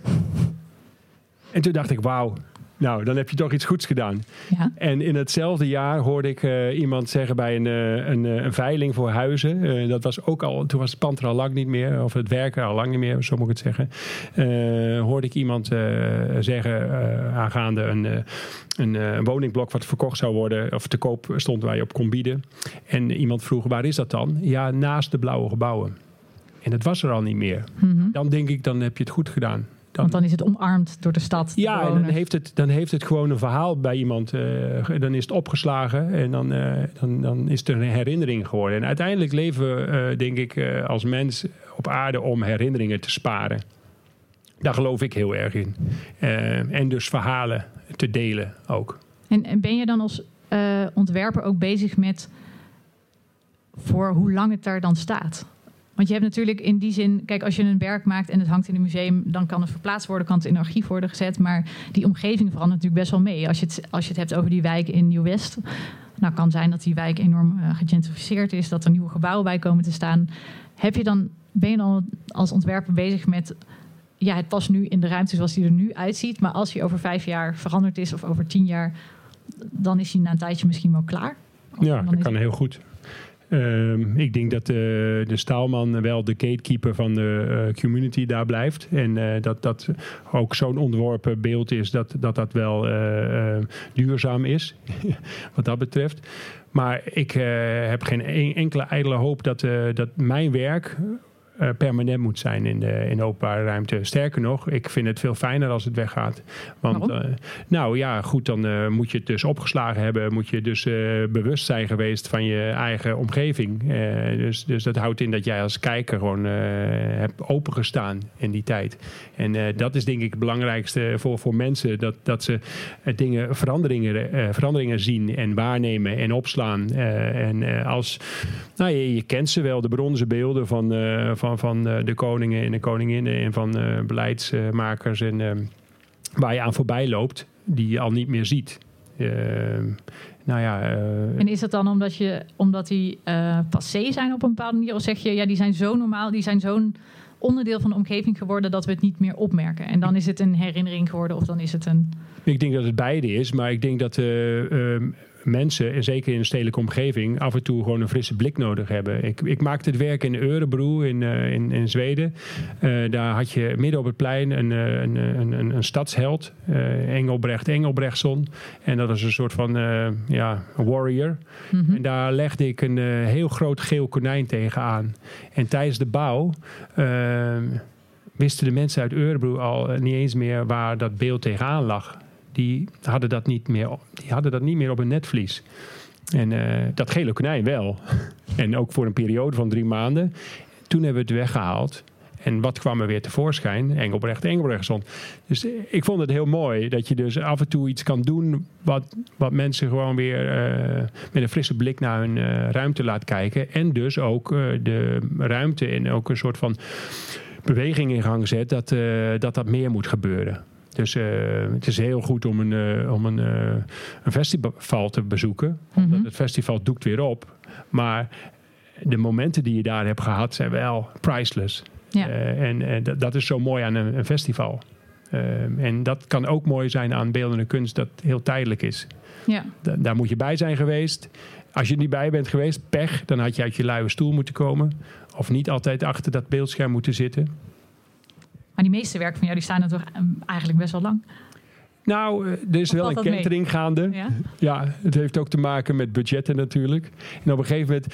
En toen dacht ik, wauw, nou, dan heb je toch iets goeds gedaan. Ja. En in hetzelfde jaar hoorde ik uh, iemand zeggen bij een, uh, een, een, veiling voor huizen. Dat was ook al, toen was het pand er al lang niet meer, of het werken al lang niet meer, zo moet ik het zeggen. hoorde ik iemand zeggen aangaande een, een, woningblok wat verkocht zou worden, of te koop stond waar je op kon bieden. En iemand vroeg, waar is dat dan? Ja, naast de blauwe gebouwen. En dat was er al niet meer. Mm -hmm. Dan denk ik, dan heb je het goed gedaan. Want dan is het omarmd door de stad. Ja, en dan heeft, het, dan heeft het gewoon een verhaal bij iemand. Uh, dan is het opgeslagen en dan, uh, dan, dan is het een herinnering geworden. En uiteindelijk leven we, uh, denk ik, als mens op aarde om herinneringen te sparen. Daar geloof ik heel erg in. en dus verhalen te delen ook. En, en ben je dan als ontwerper ook bezig met voor hoe lang het daar dan staat? Want je hebt natuurlijk in die zin, kijk, als je een werk maakt en het hangt in een museum, dan kan het verplaatst worden, kan het in een archief worden gezet. Maar die omgeving verandert natuurlijk best wel mee. Als je het, als je het hebt over die wijk in Nieuw-West, nou kan zijn dat die wijk enorm uh, gegentrificeerd is, dat er nieuwe gebouwen bij komen te staan. Heb je dan, ben je dan als ontwerper bezig met, ja, het past nu in de ruimte zoals die er nu uitziet, maar als hij over vijf jaar veranderd is of over tien jaar, dan is hij na een tijdje misschien wel klaar? ja, dat kan heel goed. Um, ik denk dat de, de staalman wel de gatekeeper van de uh, community daar blijft. En uh, dat dat ook zo'n ontworpen beeld is dat dat, dat wel duurzaam is, wat dat betreft. Maar ik heb geen enkele ijdele hoop dat, dat mijn werk uh, permanent moet zijn in de, in de openbare ruimte. Sterker nog, ik vind het veel fijner als het weggaat. Want uh, nou ja, goed, dan uh, moet je het dus opgeslagen hebben. Moet je dus bewust zijn geweest van je eigen omgeving. dus, dus dat houdt in dat jij als kijker gewoon hebt opengestaan in die tijd. En dat is denk ik het belangrijkste voor, voor mensen. Dat, dat ze dingen, veranderingen, veranderingen zien en waarnemen en opslaan. en als, nou je, je kent ze wel, de bronzen beelden van, van van, van eh, de koningen en de koninginnen en van eh, beleidsmakers. En ehm, waar je aan voorbij loopt, die je al niet meer ziet. Ehm, nou ja, uh, en is dat dan omdat, je, omdat die uh, passé zijn op een bepaalde manier? Of zeg je, ja, die zijn zo normaal, die zijn zo'n onderdeel van de omgeving geworden dat we het niet meer opmerken? En dan is het een herinnering geworden of dan is het een. Ik denk dat het beide is, maar ik denk dat uh, mensen, en zeker in een stedelijke omgeving, af en toe gewoon een frisse blik nodig hebben. Ik, ik maakte het werk in Örebro in, uh, in, in Zweden. Uh, daar had je midden op het plein een, een, een, een, een stadsheld, Engelbrecht Engelbrechtsson. En dat is een soort van ja, warrior. Mm -hmm. En daar legde ik een heel groot geel konijn tegenaan. En tijdens de bouw wisten de mensen uit Örebro al niet eens meer waar dat beeld tegenaan lag die hadden dat niet meer, die hadden dat niet meer op een netvlies. En uh, dat gele konijn wel. en ook voor een periode van drie maanden. Toen hebben we het weggehaald. En wat kwam er weer tevoorschijn? Engelbrecht, Engelbrechtsson. Dus eh, ik vond het heel mooi dat je dus af en toe iets kan doen... wat, wat mensen gewoon weer uh, met een frisse blik naar hun ruimte laat kijken. En dus ook de ruimte en ook een soort van beweging in gang zet... dat dat, dat meer moet gebeuren. Dus uh, het is heel goed om een, uh, om een, uh, een festival te bezoeken. Mm -hmm. Het festival doekt weer op. Maar de momenten die je daar hebt gehad zijn wel priceless. Ja. en en dat is zo mooi aan een, een festival. en dat kan ook mooi zijn aan beeldende kunst dat heel tijdelijk is. Ja. Da daar moet je bij zijn geweest. Als je er niet bij bent geweest, pech, dan had je uit je luie stoel moeten komen. Of niet altijd achter dat beeldscherm moeten zitten. Maar die meeste werken van jou die staan er toch ehm, eigenlijk best wel lang. Nou, er is wel een kentering gaande. Ja? ja? het heeft ook te maken met budgetten natuurlijk. En op een gegeven moment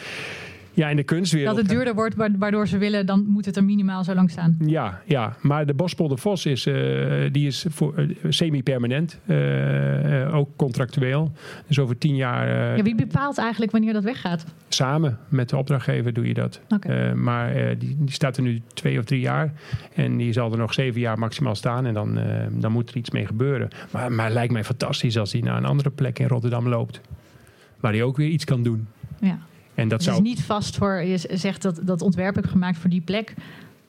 Ja, in de kunstwereld. Dat het duurder wordt, waardoor ze willen, dan moet het er minimaal zo lang staan. Ja, ja. maar de Bospolder Vos is, uh, die is voor, uh, semi-permanent. Uh, ook contractueel. Dus over tien jaar... ja, wie bepaalt eigenlijk wanneer dat weggaat? Samen met de opdrachtgever doe je dat. Okay. maar die, die, staat er nu twee of drie jaar. En die zal er nog zeven jaar maximaal staan. En dan, dan moet er iets mee gebeuren. Maar, maar het lijkt mij fantastisch als hij naar een andere plek in Rotterdam loopt. Waar hij ook weer iets kan doen. Ja. En dat het is niet vast voor, je zegt dat dat ontwerp heb gemaakt voor die plek.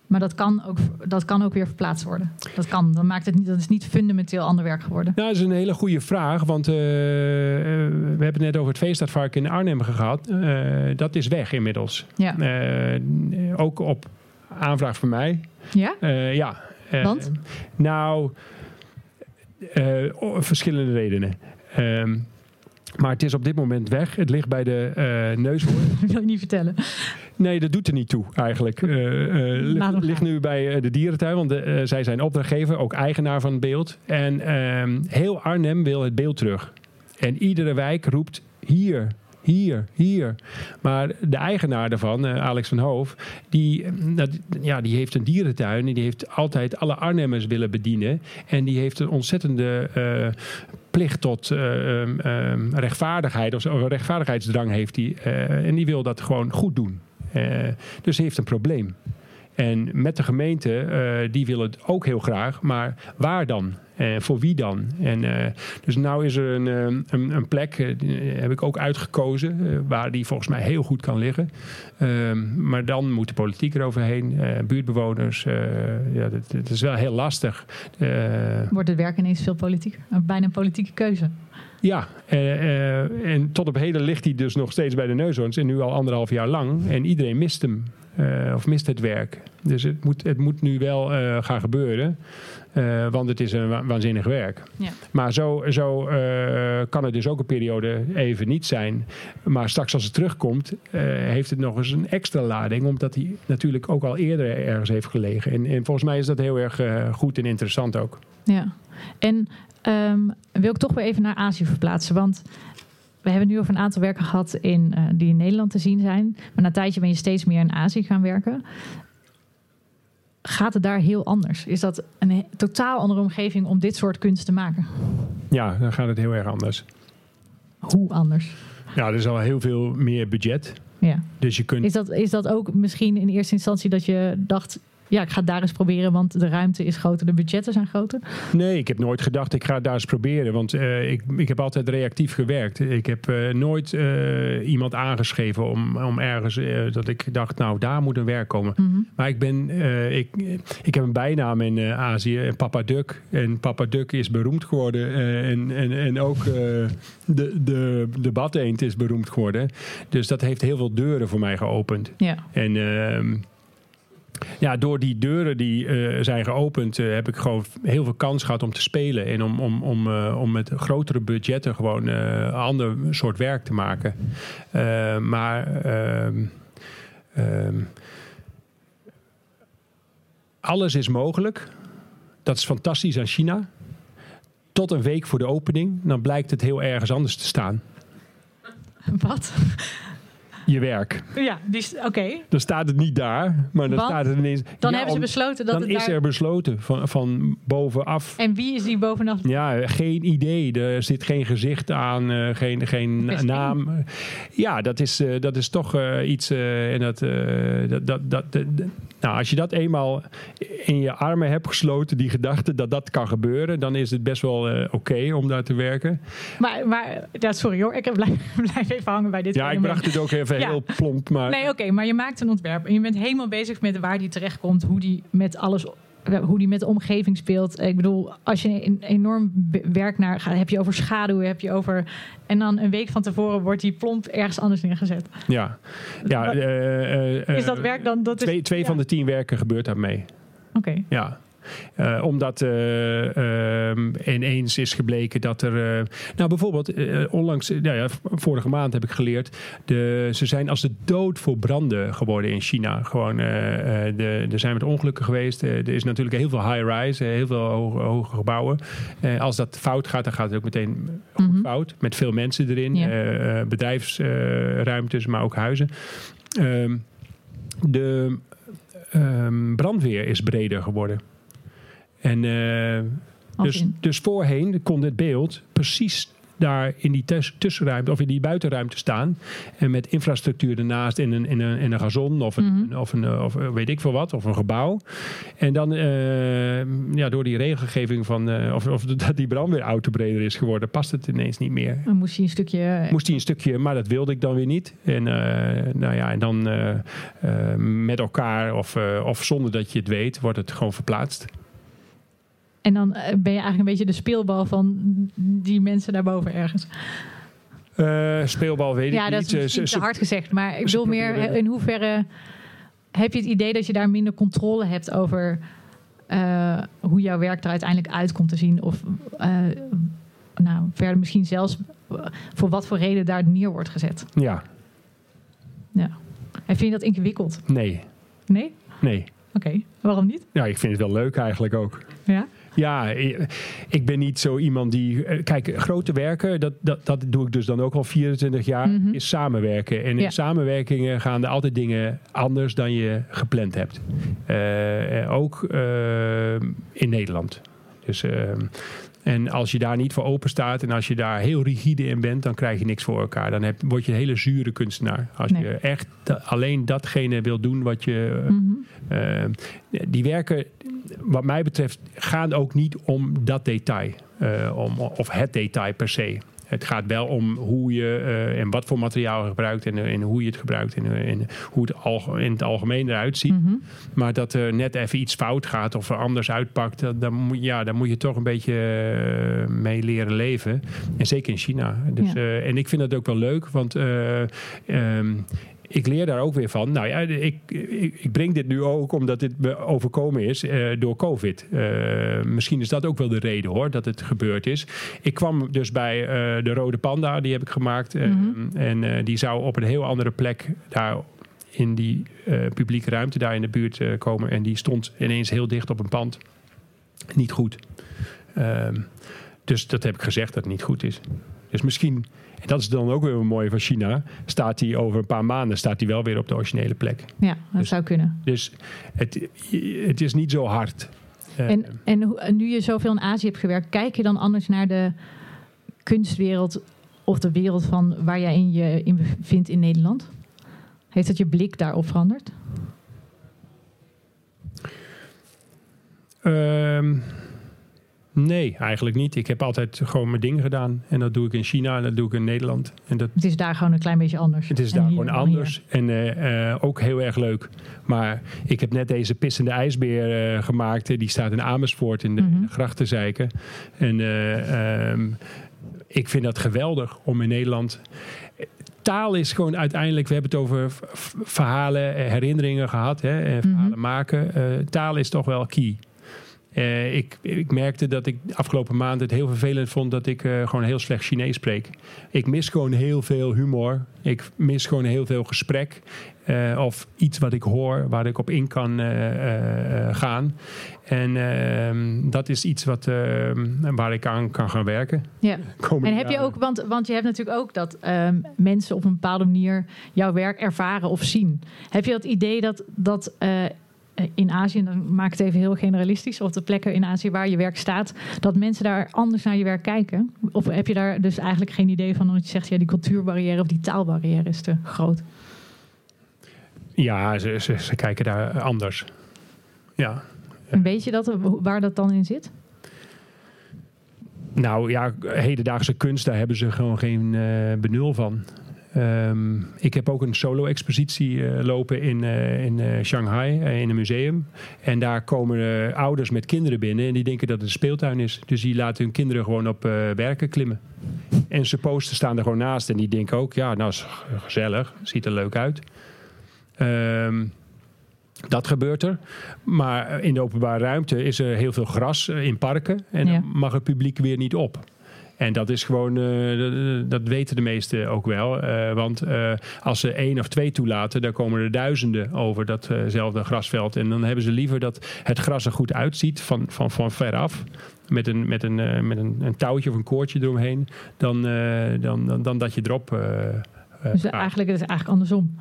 Maar dat kan, ook, dat kan ook weer verplaatst worden. Dat kan. Dan maakt het niet, dat is niet fundamenteel ander werk geworden. Nou, dat is een hele goede vraag. Want uh, we hebben het net over het Veestadvark in Arnhem gehad. Uh, dat is weg inmiddels. Ja. Uh, ook op aanvraag van mij. Ja? ja. Want? Nou, verschillende redenen. Ehm, maar het is op dit moment weg. Het ligt bij de uh, neushoorn. Dat wil je niet vertellen. Nee, dat doet er niet toe eigenlijk. Uh, uh, ligt, nu bij de dierentuin, want zij zijn opdrachtgever, ook eigenaar van het beeld. En ehm, heel Arnhem wil het beeld terug. En iedere wijk roept hier, hier, hier. Maar de eigenaar daarvan, Alex van Hoof, die, ja, die heeft een dierentuin en die heeft altijd alle Arnhemmers willen bedienen. En die heeft een ontzettende plicht tot uh, rechtvaardigheid of een rechtvaardigheidsdrang heeft hij. En die wil dat gewoon goed doen. dus heeft een probleem. En met de gemeente, uh, die willen het ook heel graag, maar waar dan? En voor wie dan? En, uh, dus nu is er een, een, een plek, uh, heb ik ook uitgekozen, waar die volgens mij heel goed kan liggen. Ehm, maar dan moet de politiek eroverheen, buurtbewoners. ja, dat, dat, is wel heel lastig. Wordt het werk ineens veel politiek? Bijna een politieke keuze? Ja, en tot op heden ligt hij dus nog steeds bij de neushoorns en nu al anderhalf jaar lang. En iedereen mist hem. Uh, of mist het werk. Dus het moet, het moet nu wel uh, gaan gebeuren. Uh, want het is een wa waanzinnig werk. Ja. Maar zo, zo kan het dus ook een periode even niet zijn. Maar straks als het terugkomt, heeft het nog eens een extra lading. Omdat hij natuurlijk ook al eerder ergens heeft gelegen. En, en volgens mij is dat heel erg goed en interessant ook. Ja, en um, wil ik toch weer even naar Azië verplaatsen. Want we hebben nu over een aantal werken gehad in, uh, die in Nederland te zien zijn. Maar na een tijdje ben je steeds meer in Azië gaan werken. Gaat het daar heel anders? Is dat een totaal andere omgeving om dit soort kunst te maken? Ja, dan gaat het heel erg anders. Hoe anders? Ja, er is al heel veel meer budget. Ja. Dus je kunt... is, dat, is dat ook misschien in eerste instantie dat je dacht ja, ik ga daar eens proberen, want de ruimte is groter, de budgetten zijn groter? Nee, ik heb nooit gedacht, ik ga daar eens proberen. Want uh, ik, ik heb altijd reactief gewerkt. Ik heb uh, nooit uh, iemand aangeschreven om, om ergens dat ik dacht, nou, daar moet een werk komen. Mm -hmm. Maar ik ben, ik, ik heb een bijnaam in Azië, Papa Duck. En Papa Duck is beroemd geworden. en, en, en ook de, de, de badeend is beroemd geworden. Dus dat heeft heel veel deuren voor mij geopend. Ja. En ehm, ja, door die deuren die uh, zijn geopend, uh, heb ik gewoon heel veel kans gehad om te spelen. En om, om, om, uh, om met grotere budgetten gewoon een ander soort werk te maken. maar ehm, ehm, alles is mogelijk. Dat is fantastisch aan China. Tot een week voor de opening, dan blijkt het heel ergens anders te staan. Wat? Je werk. Ja, oké. Dan staat het niet daar, maar dan Want staat het ineens. Dan ja, hebben ze besloten dat dan het is daar... er besloten van, van bovenaf. En wie is die bovenaf? Ja, geen idee. Er zit geen gezicht aan, uh, geen, geen Best naam. Ja, dat is, uh, dat is toch uh, iets. en dat, dat, dat, dat, nou, als je dat eenmaal in je armen hebt gesloten, die gedachte dat dat kan gebeuren, dan is het best wel oké okay om daar te werken. Maar, maar ja, sorry hoor, ik blijf, blijf even hangen bij dit. Ja, ik bracht het ook even Ja. heel plomp. Maar Nee, oké, maar je maakt een ontwerp en je bent helemaal bezig met waar die terechtkomt, hoe die met alles, hoe die met de omgeving speelt. Ik bedoel, als je een enorm werk naar gaat, heb je over schaduw, heb je over. En dan een week van tevoren wordt die plomp ergens anders neergezet. ja, ja Maar- eh, eh, Is dat werk dan? Dat is, Twee, twee ja. van de tien werken gebeurt daarmee. Oké. Ja. Eh, omdat eh, ehm, ineens is gebleken dat er. eh, nou, bijvoorbeeld, onlangs, nou ja, vorige maand heb ik geleerd. De, ze zijn als de dood voor branden geworden in China. Gewoon, de, er zijn wat ongelukken geweest. Er is natuurlijk heel veel high-rise, heel veel hoge, hoge gebouwen. Als dat fout gaat, dan gaat het ook meteen goed Mhm. fout. Met veel mensen erin, Ja. bedrijfsruimtes, maar ook huizen. ehm, de ehm, brandweer is breder geworden. En eh, dus, dus voorheen kon dit beeld precies daar in die tus- tussenruimte of in die buitenruimte staan. En met infrastructuur ernaast in een, in een, in een gazon of, een, Mhm. of, een, of eh, weet ik veel wat, of een gebouw. En dan eh, ja, door die regelgeving van eh, of, of dat die brandweerauto breder is geworden, past het ineens niet meer. Dan moest je een stukje. Moest hij een stukje, maar dat wilde ik dan weer niet. En, eh, nou ja, en dan eh, eh, met elkaar of, eh, of zonder dat je het weet, wordt het gewoon verplaatst. En dan eh, ben je eigenlijk een beetje de speelbal van die mensen daarboven ergens. Eh, speelbal weet Ja, ik dat niet. is misschien Ze- ze- te hard gezegd. Maar ik bedoel meer, eh, in hoeverre heb je het idee dat je daar minder controle hebt over eh, hoe jouw werk er uiteindelijk uit komt te zien? Of eh, nou, verder misschien zelfs eh, voor wat voor reden daar neer wordt gezet. Ja, Ja. En vind je dat ingewikkeld? nee, Nee? nee. Oké, waarom niet? Ja, ik vind het wel leuk eigenlijk ook. Ja? Ja, ik ben niet zo iemand die. eh, Kijk, grote werken, dat, dat, dat doe ik dus dan ook al 24 jaar, Mhm. is samenwerken. En in samenwerkingen gaan er altijd dingen anders dan je gepland hebt. Eh, eh, ook in Nederland. Dus. eh, en als je daar niet voor open staat en als je daar heel rigide in bent, dan krijg je niks voor elkaar. Dan heb, word je een hele zure kunstenaar. Als Nee. je echt alleen datgene wil doen wat je eh, Mhm. uh, die werken, wat mij betreft, gaan ook niet om dat detail. uh, om, of het detail per se. Het gaat wel om hoe je uh, en wat voor materiaal je gebruikt en, en hoe je het gebruikt en, en hoe het alge- in het algemeen eruit ziet. Mhm. Maar dat er net even iets fout gaat of er anders uitpakt, dat- dan, moet- ja, dan moet je toch een beetje mee leren leven. En zeker in China. Dus, Ja. uh, en ik vind dat ook wel leuk, want um, ik leer daar ook weer van. Nou ja, ik, ik, ik breng dit nu ook omdat dit me overkomen is uh, door COVID. Uh, misschien is dat ook wel de reden hoor, dat het gebeurd is. Ik kwam dus bij uh, de Rode Panda, die heb ik gemaakt. Mhm. En die zou op een heel andere plek daar in die publieke ruimte daar in de buurt komen. En die stond ineens heel dicht op een pand. Niet goed. Ehm, dus dat heb ik gezegd dat het niet goed is. Dus misschien en dat is dan ook weer een mooie van China. Staat hij over een paar maanden staat hij wel weer op de originele plek. Ja, dat Dus- zou kunnen. Dus het, het is niet zo hard. Eh, En, en nu je zoveel in Azië hebt gewerkt, kijk je dan anders naar de kunstwereld of de wereld van waar jij in je in bevindt in Nederland? Heeft dat je blik daarop veranderd? Ehm, nee, eigenlijk niet. Ik heb altijd gewoon mijn ding gedaan. En dat doe ik in China en dat doe ik in Nederland. En dat, Het is daar gewoon een klein beetje anders. het is En daar gewoon hier. anders. En eh, eh, ook heel erg leuk. Maar ik heb net deze pissende ijsbeer eh, gemaakt. Die staat in Amersfoort in de, in Mhm. de grachtenzeiken. En eh, ehm, ik vind dat geweldig om in Nederland... Taal is gewoon uiteindelijk, we hebben het over verhalen, herinneringen gehad, hè, en verhalen Mhm. maken. Taal is toch wel key. Eh, ik, ik merkte dat ik de afgelopen maand het heel vervelend vond dat ik eh, gewoon heel slecht Chinees spreek. Ik mis gewoon heel veel humor. Ik mis gewoon heel veel gesprek. eh, of iets wat ik hoor, waar ik op in kan gaan. En ehm, dat is iets wat, ehm, waar ik aan kan gaan werken. Ja. En heb je ook, want, want je hebt natuurlijk ook dat ehm, mensen op een bepaalde manier jouw werk ervaren of zien. Heb je dat idee dat, dat in Azië, en dan maak ik het even heel generalistisch, of de plekken in Azië waar je werk staat, dat mensen daar anders naar je werk kijken? Of heb je daar dus eigenlijk geen idee van, omdat je zegt, ja, die cultuurbarrière of die taalbarrière is te groot? Ja, ze, ze, ze kijken daar anders. Ja, Een beetje dat, waar dat dan in zit? Nou ja, hedendaagse kunst, daar hebben ze gewoon geen eh, benul van. Ehm, ik heb ook een solo-expositie eh, lopen in, eh, in eh, Shanghai, in een museum. En daar komen ouders met kinderen binnen en die denken dat het een speeltuin is. Dus die laten hun kinderen gewoon op werken klimmen. En ze posten staan er gewoon naast en die denken ook, ja, nou is gezellig, ziet er leuk uit. Ehm, dat gebeurt er. Maar in de openbare ruimte is er heel veel gras in parken. En Ja. dan mag het publiek weer niet op. En dat is gewoon, eh, dat- weten de meesten ook wel. Eh, want eh, als ze één of twee toelaten, dan komen er duizenden over datzelfde grasveld. En dan hebben ze liever dat het gras er goed uitziet van, van, van veraf. Met, een, met, een, met een, een touwtje of een koordje eromheen. Dan, dan, dan, dan dat je erop. Dus eigenlijk het is eigenlijk andersom.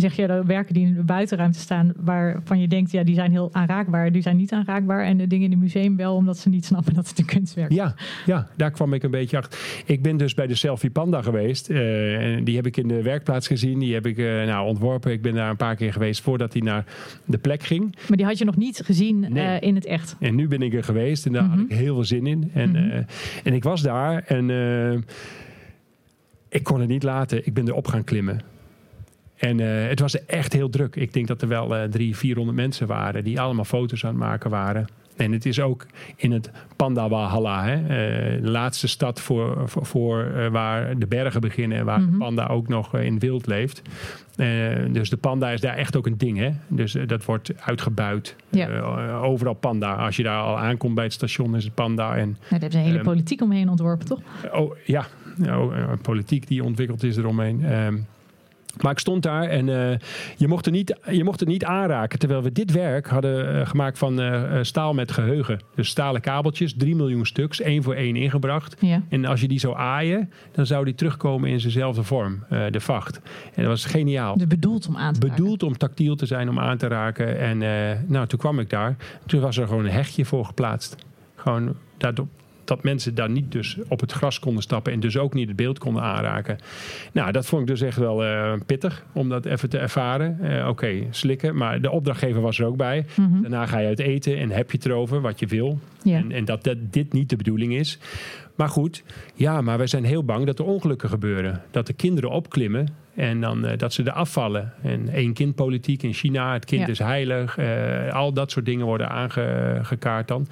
Zeg je, er werken die in de buitenruimte staan waarvan je denkt, ja, die zijn heel aanraakbaar, die zijn niet aanraakbaar. En de dingen in het museum wel, omdat ze niet snappen dat het een kunstwerk is. Ja, ja, daar kwam ik een beetje achter. Ik ben dus bij de Selfie Panda geweest. Uh, en die heb ik in de werkplaats gezien. Die heb ik uh, nou, ontworpen. Ik ben daar een paar keer geweest voordat hij naar de plek ging. Maar die had je nog niet gezien nee. uh, in het echt? En nu ben ik er geweest en daar mm -hmm. had ik heel veel zin in. En, mm -hmm. en ik was daar en ik kon het niet laten. Ik ben erop gaan klimmen. En uh, het was echt heel druk. Ik denk dat er wel uh, drie, vierhonderd mensen waren die allemaal foto's aan het maken waren. En het is ook in het Panda Valhalla, hè? Uh, de laatste stad voor, voor, voor waar de bergen beginnen en waar mm -hmm. de panda ook nog in wild leeft. dus de panda is daar echt ook een ding. Hè? Dus dat wordt uitgebuit. Ja. overal panda. Als je daar al aankomt bij het station is het panda. En, ja, daar hebben ze een hele um, politiek omheen ontworpen, toch? Oh ja, nou, politiek die ontwikkeld is eromheen. Um, maar ik stond daar en uh, je, mocht er niet, je mocht het niet aanraken. Terwijl we dit werk hadden uh, gemaakt van uh, staal met geheugen. Dus stalen kabeltjes, 3 miljoen stuks, één voor één ingebracht. Ja. En als je die zou aaien, dan zou die terugkomen in zijnzelfde vorm, de vacht. En dat was geniaal. Dus bedoeld om aan te Bedoeld raken. om tactiel te zijn, om aan te raken. En nou, toen kwam ik daar. Toen was er gewoon een hechtje voor geplaatst. Gewoon daardoor dat mensen daar niet dus op het gras konden stappen en dus ook niet het beeld konden aanraken. Nou, dat vond ik dus echt wel uh, pittig om dat even te ervaren. Uh, Oké, okay, slikken, maar de opdrachtgever was er ook bij. Mm -hmm. Daarna ga je uit eten en heb je het erover wat je wil. En, en dat, dat dit niet de bedoeling is. Maar goed, ja, maar wij zijn heel bang dat er ongelukken gebeuren. Dat de kinderen opklimmen en dan uh, dat ze er afvallen. En één kind politiek in China, het kind ja. is heilig. Uh, al dat soort dingen worden aangekaart dan.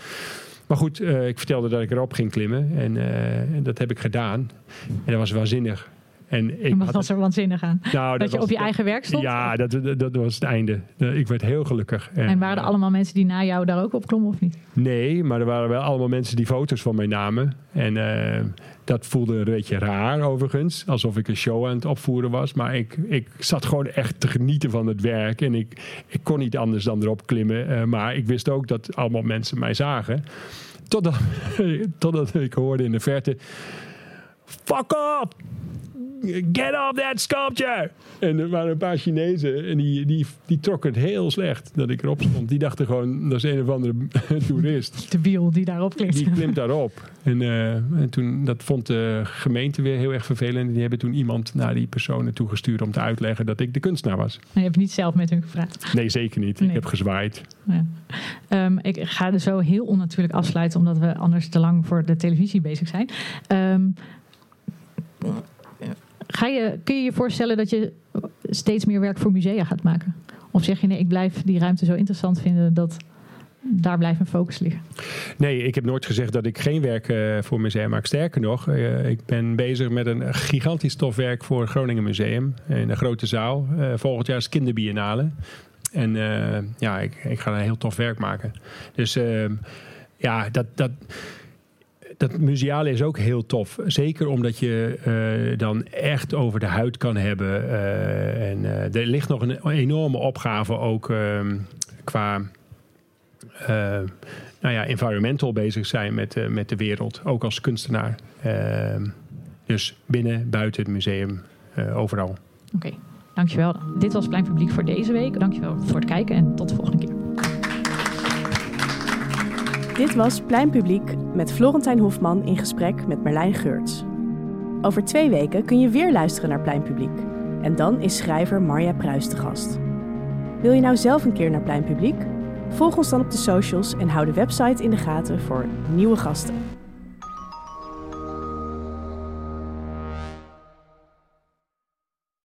Maar goed, uh, ik vertelde dat ik erop ging klimmen. En uh, dat heb ik gedaan. En dat was waanzinnig. En, ik en wat was er waanzinnig aan? Nou, dat, je op je eigen werk stond? Ja, dat, dat, dat, was het einde. Ik werd heel gelukkig. En, en waren er allemaal mensen die na jou daar ook op klommen of niet? Nee, maar er waren wel allemaal mensen die foto's van mij namen. En uh, dat voelde een beetje raar overigens. Alsof ik een show aan het opvoeren was. Maar ik, ik zat gewoon echt te genieten van het werk. En ik, ik kon niet anders dan erop klimmen. Uh, maar ik wist ook dat allemaal mensen mij zagen. Totdat, totdat ik hoorde in de verte... Fuck off! Get off that sculpture! En er waren een paar Chinezen en die, die, die trokken het heel slecht dat ik erop stond. Die dachten gewoon, dat is een of andere toerist. De wiel die daarop klimt. Die klimt daarop. En, uh, en toen, dat vond de gemeente weer heel erg vervelend. Die hebben toen iemand naar die personen toegestuurd om te uitleggen dat ik de kunstenaar was. Maar je hebt niet zelf met hun gevraagd? Nee, zeker niet. Nee. Ik heb gezwaaid. Ja. Um, ik ga er zo heel onnatuurlijk afsluiten, omdat we anders te lang voor de televisie bezig zijn. Um, Kun je je voorstellen dat je steeds meer werk voor musea gaat maken? Of zeg je nee, ik blijf die ruimte zo interessant vinden dat daar blijft mijn focus liggen? Nee, ik heb nooit gezegd dat ik geen werk uh, voor musea maak. Sterker nog, uh, ik ben bezig met een gigantisch tof werk voor Groningen Museum in een grote zaal. Uh, volgend jaar is kinderbiennale. En ja, ik, ik ga een heel tof werk maken. Dus ehm, ja, dat. dat dat museale is ook heel tof. Zeker omdat je uh, dan echt over de huid kan hebben. Uh, en uh, er ligt nog een enorme opgave ook ehm, qua nou ja, environmental bezig zijn met, met de wereld. Ook als kunstenaar. Ehm, dus binnen, buiten het museum, overal. Oké, dankjewel. Dit was Plein Publiek voor deze week. Dankjewel voor het kijken en tot de volgende keer. Dit was Plein Publiek met Florentijn Hofman in gesprek met Merlijn Geurts. Over twee weken kun je weer luisteren naar Plein Publiek. En dan is schrijver Marja Pruis te gast. Wil je nou zelf een keer naar Plein Publiek? Volg ons dan op de socials en hou de website in de gaten voor nieuwe gasten.